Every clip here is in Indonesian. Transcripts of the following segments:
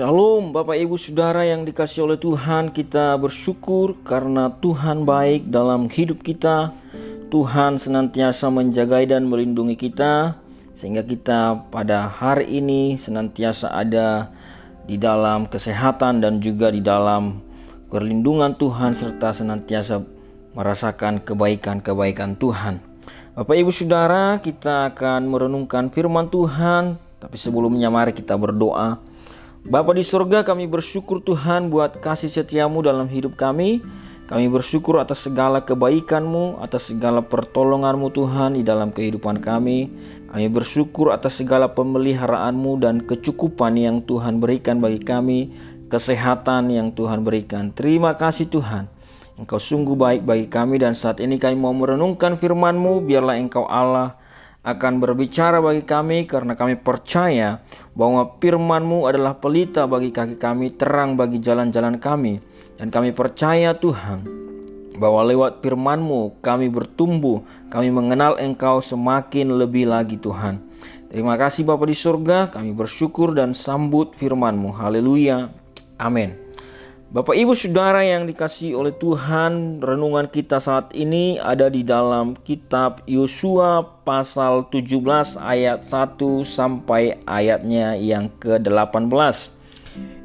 Shalom Bapak Ibu Saudara yang dikasih oleh Tuhan. Kita bersyukur karena Tuhan baik dalam hidup kita. Tuhan senantiasa menjaga dan melindungi kita Sehingga kita pada hari ini senantiasa ada di dalam kesehatan dan juga di dalam perlindungan Tuhan Serta senantiasa merasakan kebaikan-kebaikan Tuhan. Bapak Ibu Saudara kita akan merenungkan firman Tuhan. Tapi sebelumnya mari kita berdoa Bapa di surga kami bersyukur Tuhan buat kasih setiamu dalam hidup kami. Kami bersyukur atas segala kebaikanmu, atas segala pertolonganmu Tuhan di dalam kehidupan kami. Kami bersyukur atas segala pemeliharaanmu dan kecukupan yang Tuhan berikan bagi kami. Kesehatan yang Tuhan berikan. Terima kasih Tuhan. Engkau sungguh baik bagi kami dan saat ini kami mau merenungkan firman-Mu. Biarlah Engkau Allah akan berbicara bagi kami karena kami percaya bahwa firman-Mu adalah pelita bagi kaki kami, terang bagi jalan-jalan kami. Dan kami percaya Tuhan bahwa lewat firman-Mu kami bertumbuh, kami mengenal Engkau semakin lebih lagi Tuhan. Terima kasih Bapa di surga, kami bersyukur dan sambut firman-Mu. Haleluya. Amin. Bapak Ibu Saudara yang dikasih oleh Tuhan, renungan kita saat ini ada di dalam kitab Yosua pasal 17 ayat 1 sampai ayatnya yang ke-18.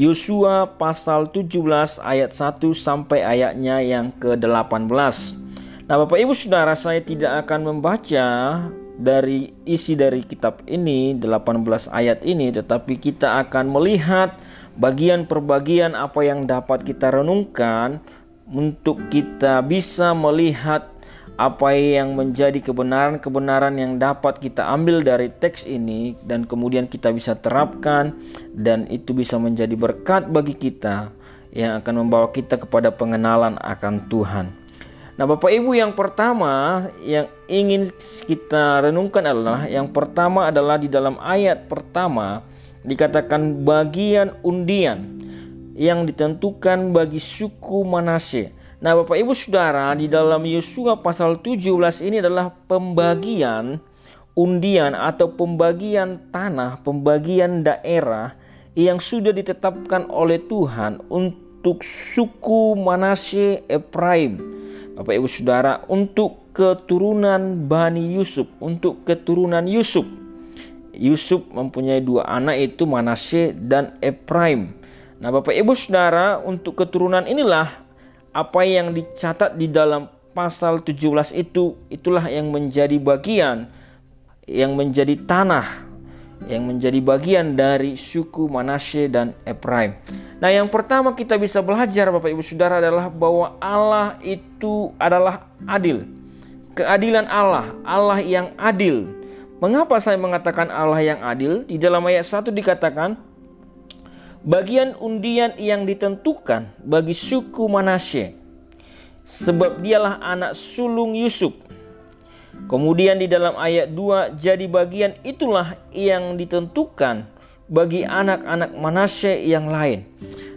Yosua pasal 17 ayat 1 sampai ayatnya yang ke-18. Nah, Bapak Ibu Saudara, saya tidak akan membaca dari isi dari kitab ini 18 ayat ini, tetapi kita akan melihat bagian per bagian apa yang dapat kita renungkan untuk kita bisa melihat apa yang menjadi kebenaran-kebenaran yang dapat kita ambil dari teks ini dan kemudian kita bisa terapkan dan itu bisa menjadi berkat bagi kita yang akan membawa kita kepada pengenalan akan Tuhan. Nah, Bapak Ibu, yang pertama yang ingin kita renungkan adalah yang pertama adalah di dalam ayat pertama dikatakan bagian undian yang ditentukan bagi suku Manasye. Nah, Bapak Ibu Saudara, di dalam Yosua pasal 17 ini adalah pembagian undian atau pembagian tanah, pembagian daerah yang sudah ditetapkan oleh Tuhan untuk suku Manasye Efraim. Bapak Ibu Saudara, untuk keturunan Bani Yusuf, untuk keturunan Yusuf. Yusuf mempunyai dua anak itu Manasye dan Efraim. Nah, Bapak Ibu Saudara, untuk keturunan inilah apa yang dicatat di dalam pasal 17 itu itulah yang menjadi bagian yang menjadi tanah yang menjadi bagian dari suku Manasye dan Efraim. Nah, yang pertama kita bisa belajar Bapak Ibu Saudara adalah bahwa Allah itu adalah adil. Keadilan Allah, Allah yang adil Mengapa saya mengatakan Allah yang adil? Di dalam ayat 1 dikatakan, bagian undian yang ditentukan bagi suku Manasye, sebab dialah anak sulung Yusuf. Kemudian di dalam ayat 2, jadi bagian itulah yang ditentukan bagi anak-anak Manasye yang lain.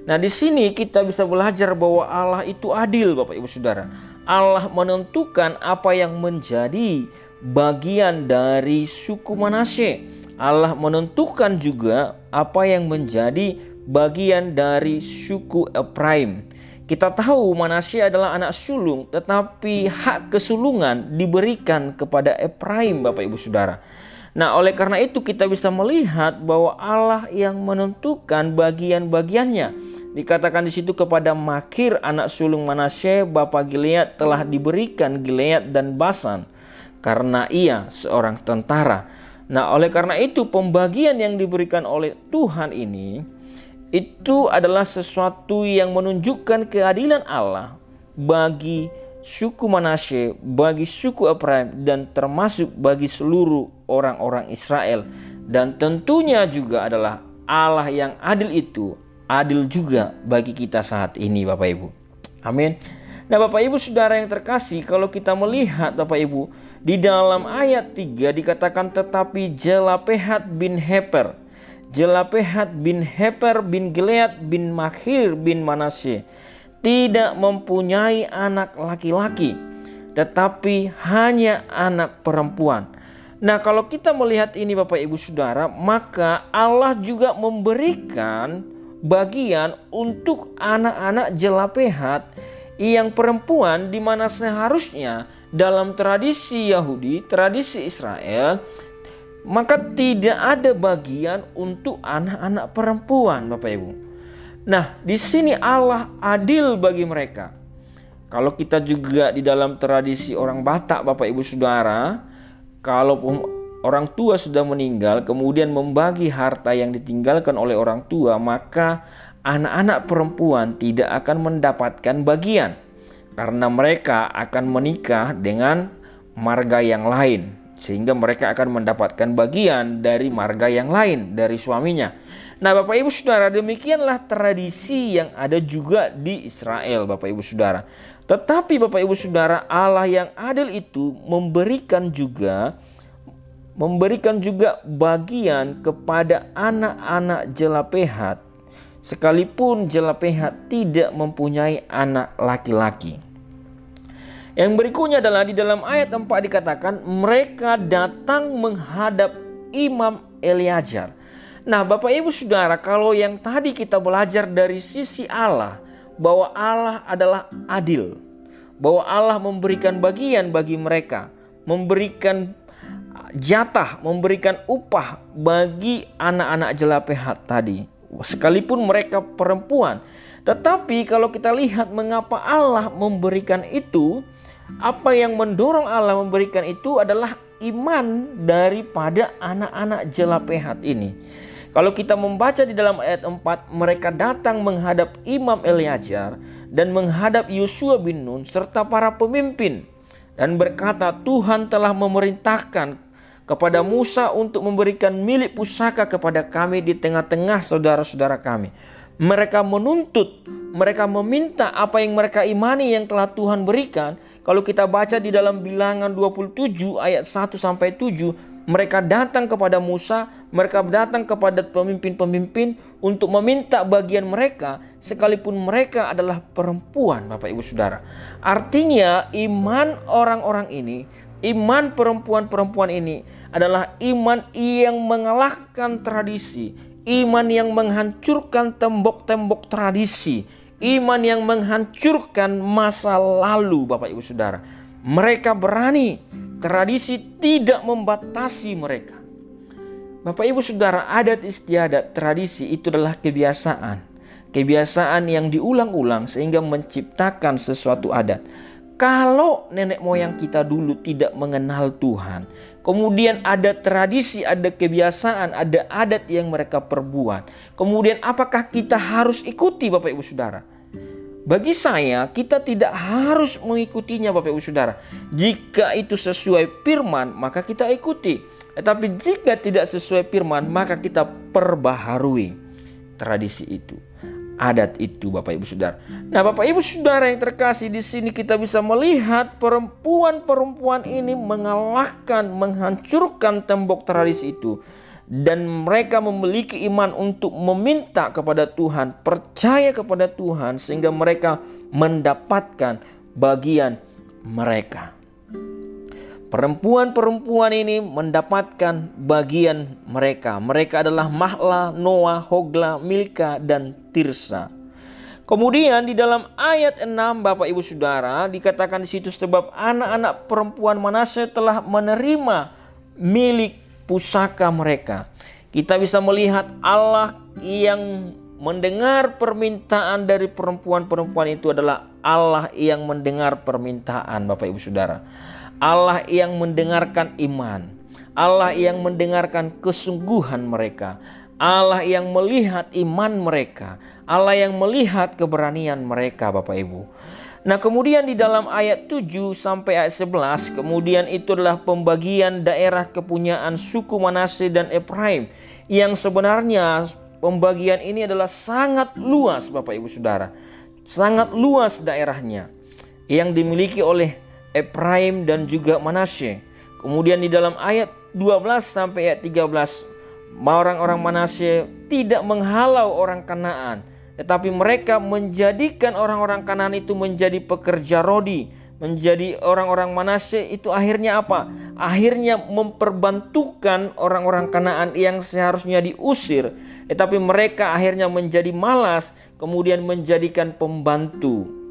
Nah, di sini kita bisa belajar bahwa Allah itu adil, Bapak Ibu Saudara. Allah menentukan apa yang menjadi bagian dari suku Manasye. Allah menentukan juga apa yang menjadi bagian dari suku Efraim. Kita tahu Manasye adalah anak sulung, tetapi hak kesulungan diberikan kepada Efraim, Bapak Ibu Saudara. Nah, oleh karena itu kita bisa melihat bahwa Allah yang menentukan bagian-bagiannya. Dikatakan di situ kepada Makir anak sulung Manasye, Bapak Gilead telah diberikan Gilead dan Basan karena ia seorang tentara. Nah, oleh karena itu pembagian yang diberikan oleh Tuhan ini itu adalah sesuatu yang menunjukkan keadilan Allah bagi suku Manasye, bagi suku Efraim dan termasuk bagi seluruh orang-orang Israel. Dan tentunya juga adalah Allah yang adil itu adil juga bagi kita saat ini Bapak Ibu. Amin. Nah Bapak Ibu Saudara yang terkasih kalau kita melihat Bapak Ibu di dalam ayat 3 dikatakan tetapi Jelapehat bin Heper, Jelapehat bin Heper bin Gilead bin Makhir bin Manasye tidak mempunyai anak laki-laki tetapi hanya anak perempuan. Nah, kalau kita melihat ini Bapak Ibu Saudara, maka Allah juga memberikan bagian untuk anak-anak Jelapehat yang perempuan di mana seharusnya dalam tradisi Yahudi, tradisi Israel, maka tidak ada bagian untuk anak-anak perempuan, Bapak Ibu. Nah, di sini Allah adil bagi mereka. Kalau kita juga di dalam tradisi orang Batak, Bapak Ibu Saudara, kalau orang tua sudah meninggal, kemudian membagi harta yang ditinggalkan oleh orang tua, maka anak-anak perempuan tidak akan mendapatkan bagian karena mereka akan menikah dengan marga yang lain, sehingga mereka akan mendapatkan bagian dari marga yang lain dari suaminya. Nah, Bapak Ibu Saudara, demikianlah tradisi yang ada juga di Israel, Bapak Ibu Saudara. Tetapi Bapak Ibu Saudara, Allah yang adil itu memberikan juga memberikan juga bagian kepada anak-anak Jelapehat sekalipun Jelapehat tidak mempunyai anak laki-laki. Yang berikutnya adalah di dalam ayat 4 dikatakan mereka datang menghadap Imam Eliajar. Nah, Bapak Ibu Saudara, kalau yang tadi kita belajar dari sisi Allah bahwa Allah adalah adil, bahwa Allah memberikan bagian bagi mereka, memberikan jatah, memberikan upah bagi anak-anak jelapehat tadi. Sekalipun mereka perempuan. Tetapi kalau kita lihat mengapa Allah memberikan itu, apa yang mendorong Allah memberikan itu adalah iman daripada anak-anak jelapehat ini. Kalau kita membaca di dalam ayat 4, mereka datang menghadap Imam Eliajar dan menghadap Yosua bin Nun serta para pemimpin dan berkata, "Tuhan telah memerintahkan kepada Musa untuk memberikan milik pusaka kepada kami di tengah-tengah saudara-saudara kami. Mereka menuntut, mereka meminta apa yang mereka imani yang telah Tuhan berikan. Kalau kita baca di dalam bilangan 27 ayat 1 sampai 7, mereka datang kepada Musa, mereka datang kepada pemimpin-pemimpin untuk meminta bagian mereka sekalipun mereka adalah perempuan Bapak Ibu Saudara. Artinya iman orang-orang ini Iman perempuan-perempuan ini adalah iman yang mengalahkan tradisi, iman yang menghancurkan tembok-tembok tradisi, iman yang menghancurkan masa lalu, Bapak Ibu Saudara. Mereka berani, tradisi tidak membatasi mereka. Bapak Ibu Saudara, adat istiadat tradisi itu adalah kebiasaan. Kebiasaan yang diulang-ulang sehingga menciptakan sesuatu adat. Kalau nenek moyang kita dulu tidak mengenal Tuhan, kemudian ada tradisi, ada kebiasaan, ada adat yang mereka perbuat, kemudian apakah kita harus ikuti, Bapak Ibu Saudara? Bagi saya, kita tidak harus mengikutinya, Bapak Ibu Saudara. Jika itu sesuai firman, maka kita ikuti. Tetapi jika tidak sesuai firman, maka kita perbaharui tradisi itu adat itu Bapak Ibu Saudara. Nah, Bapak Ibu Saudara yang terkasih di sini kita bisa melihat perempuan-perempuan ini mengalahkan, menghancurkan tembok tradisi itu dan mereka memiliki iman untuk meminta kepada Tuhan, percaya kepada Tuhan sehingga mereka mendapatkan bagian mereka. Perempuan-perempuan ini mendapatkan bagian mereka. Mereka adalah Mahla, Noah, Hogla, Milka, dan Tirsa. Kemudian di dalam ayat 6 Bapak Ibu Saudara dikatakan di situ sebab anak-anak perempuan Manase telah menerima milik pusaka mereka. Kita bisa melihat Allah yang mendengar permintaan dari perempuan-perempuan itu adalah Allah yang mendengar permintaan Bapak Ibu Saudara. Allah yang mendengarkan iman, Allah yang mendengarkan kesungguhan mereka, Allah yang melihat iman mereka, Allah yang melihat keberanian mereka Bapak Ibu. Nah kemudian di dalam ayat 7 sampai ayat 11 kemudian itu adalah pembagian daerah kepunyaan suku Manase dan Efraim yang sebenarnya pembagian ini adalah sangat luas Bapak Ibu Saudara. Sangat luas daerahnya yang dimiliki oleh Efraim dan juga Manasye. Kemudian di dalam ayat 12 sampai ayat 13 orang-orang Manasye tidak menghalau orang Kanaan, tetapi mereka menjadikan orang-orang Kanaan itu menjadi pekerja rodi. menjadi orang-orang Manasye itu akhirnya apa? Akhirnya memperbantukan orang-orang Kanaan yang seharusnya diusir, tetapi mereka akhirnya menjadi malas, kemudian menjadikan pembantu.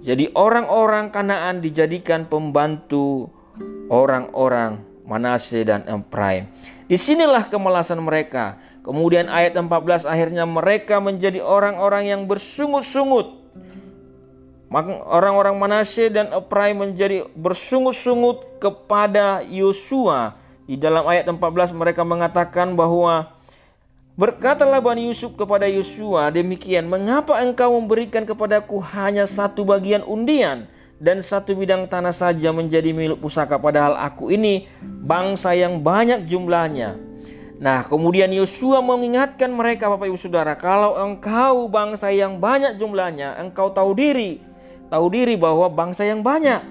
Jadi orang-orang Kanaan dijadikan pembantu orang-orang Manasye dan Efraim. Di sinilah kemalasan mereka. Kemudian ayat 14 akhirnya mereka menjadi orang-orang yang bersungut-sungut Orang-orang Manasye dan Efraim menjadi bersungut-sungut kepada Yosua. Di dalam ayat 14 mereka mengatakan bahwa Berkatalah Bani Yusuf kepada Yosua, demikian, mengapa engkau memberikan kepadaku hanya satu bagian undian dan satu bidang tanah saja menjadi milik pusaka padahal aku ini bangsa yang banyak jumlahnya. Nah, kemudian Yosua mengingatkan mereka Bapak Ibu Saudara, kalau engkau bangsa yang banyak jumlahnya, engkau tahu diri tahu diri bahwa bangsa yang banyak.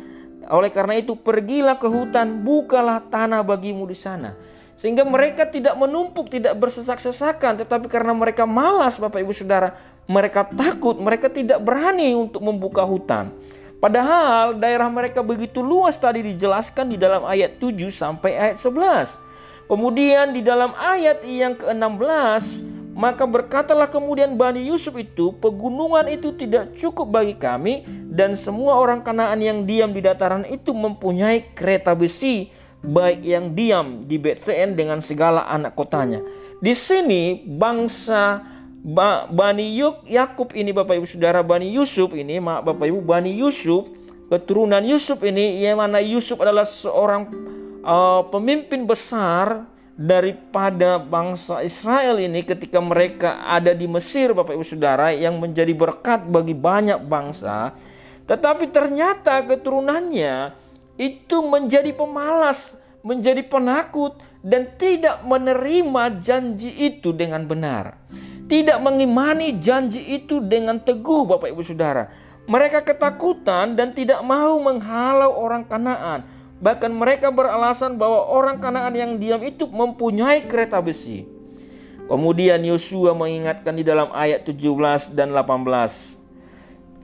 Oleh karena itu pergilah ke hutan, bukalah tanah bagimu di sana. Sehingga mereka tidak menumpuk, tidak bersesak-sesakan, tetapi karena mereka malas Bapak Ibu Saudara, mereka takut, mereka tidak berani untuk membuka hutan. Padahal daerah mereka begitu luas tadi dijelaskan di dalam ayat 7 sampai ayat 11. Kemudian di dalam ayat yang ke-16 maka berkatalah kemudian Bani Yusuf itu, pegunungan itu tidak cukup bagi kami dan semua orang Kanaan yang diam di dataran itu mempunyai kereta besi baik yang diam di Betsean dengan segala anak kotanya. Di sini bangsa Bani Yuk Yakub ini Bapak Ibu Saudara Bani Yusuf ini, maaf Bapak Ibu Bani Yusuf, keturunan Yusuf ini yang mana Yusuf adalah seorang uh, pemimpin besar daripada bangsa Israel ini ketika mereka ada di Mesir Bapak Ibu Saudara yang menjadi berkat bagi banyak bangsa tetapi ternyata keturunannya itu menjadi pemalas menjadi penakut dan tidak menerima janji itu dengan benar tidak mengimani janji itu dengan teguh Bapak Ibu Saudara mereka ketakutan dan tidak mau menghalau orang Kanaan Bahkan mereka beralasan bahwa orang Kanaan yang diam itu mempunyai kereta besi. Kemudian Yosua mengingatkan di dalam ayat 17 dan 18.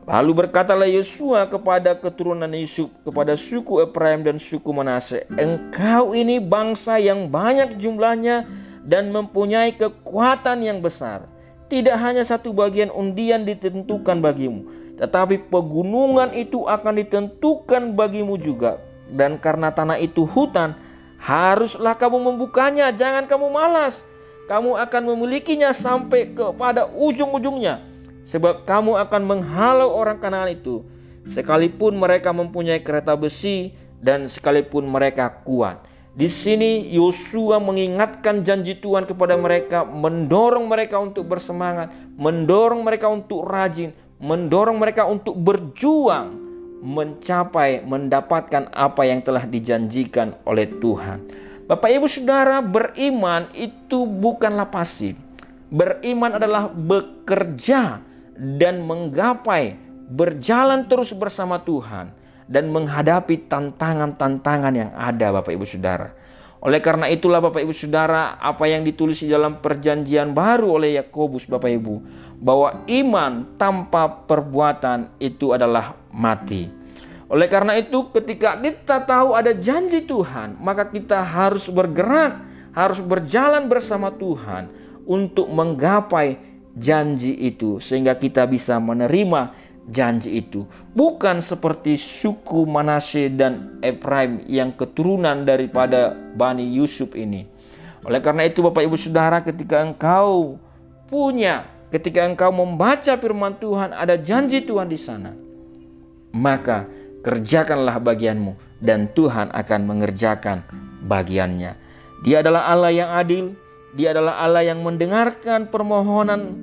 Lalu berkatalah Yosua kepada keturunan Yusuf, kepada suku Efraim dan suku Manase, "Engkau ini bangsa yang banyak jumlahnya dan mempunyai kekuatan yang besar. Tidak hanya satu bagian undian ditentukan bagimu, tetapi pegunungan itu akan ditentukan bagimu juga dan karena tanah itu hutan, haruslah kamu membukanya, jangan kamu malas. Kamu akan memilikinya sampai kepada ujung-ujungnya, sebab kamu akan menghalau orang Kanaan itu, sekalipun mereka mempunyai kereta besi dan sekalipun mereka kuat. Di sini Yosua mengingatkan janji Tuhan kepada mereka, mendorong mereka untuk bersemangat, mendorong mereka untuk rajin, mendorong mereka untuk berjuang mencapai mendapatkan apa yang telah dijanjikan oleh Tuhan. Bapak Ibu Saudara, beriman itu bukanlah pasif. Beriman adalah bekerja dan menggapai, berjalan terus bersama Tuhan dan menghadapi tantangan-tantangan yang ada Bapak Ibu Saudara. Oleh karena itulah Bapak Ibu Saudara, apa yang ditulis di dalam perjanjian baru oleh Yakobus Bapak Ibu, bahwa iman tanpa perbuatan itu adalah mati. Oleh karena itu, ketika kita tahu ada janji Tuhan, maka kita harus bergerak, harus berjalan bersama Tuhan untuk menggapai janji itu, sehingga kita bisa menerima janji itu. Bukan seperti suku Manasye dan Efraim yang keturunan daripada Bani Yusuf ini. Oleh karena itu, Bapak Ibu Saudara, ketika engkau punya, ketika engkau membaca firman Tuhan, ada janji Tuhan di sana, maka kerjakanlah bagianmu dan Tuhan akan mengerjakan bagiannya. Dia adalah Allah yang adil, dia adalah Allah yang mendengarkan permohonan,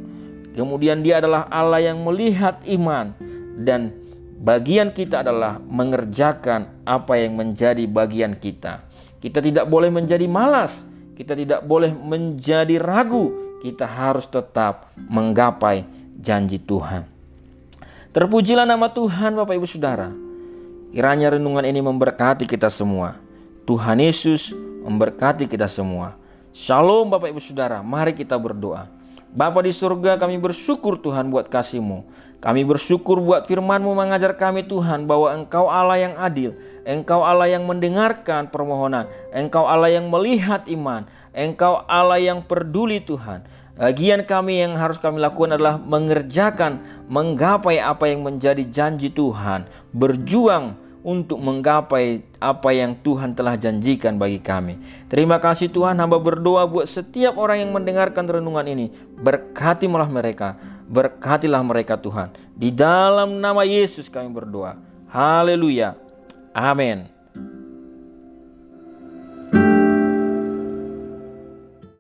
kemudian dia adalah Allah yang melihat iman dan bagian kita adalah mengerjakan apa yang menjadi bagian kita. Kita tidak boleh menjadi malas, kita tidak boleh menjadi ragu, kita harus tetap menggapai janji Tuhan. Terpujilah nama Tuhan Bapak Ibu Saudara. Kiranya renungan ini memberkati kita semua. Tuhan Yesus memberkati kita semua. Shalom Bapak Ibu Saudara, mari kita berdoa. Bapa di surga kami bersyukur Tuhan buat kasih-Mu. Kami bersyukur buat firman-Mu mengajar kami Tuhan bahwa Engkau Allah yang adil, Engkau Allah yang mendengarkan permohonan, Engkau Allah yang melihat iman, Engkau Allah yang peduli Tuhan. Bagian kami yang harus kami lakukan adalah mengerjakan, menggapai apa yang menjadi janji Tuhan, berjuang untuk menggapai apa yang Tuhan telah janjikan bagi kami. Terima kasih Tuhan, hamba berdoa buat setiap orang yang mendengarkan renungan ini. Berkatilah mereka, berkatilah mereka Tuhan. Di dalam nama Yesus kami berdoa. Haleluya. Amin.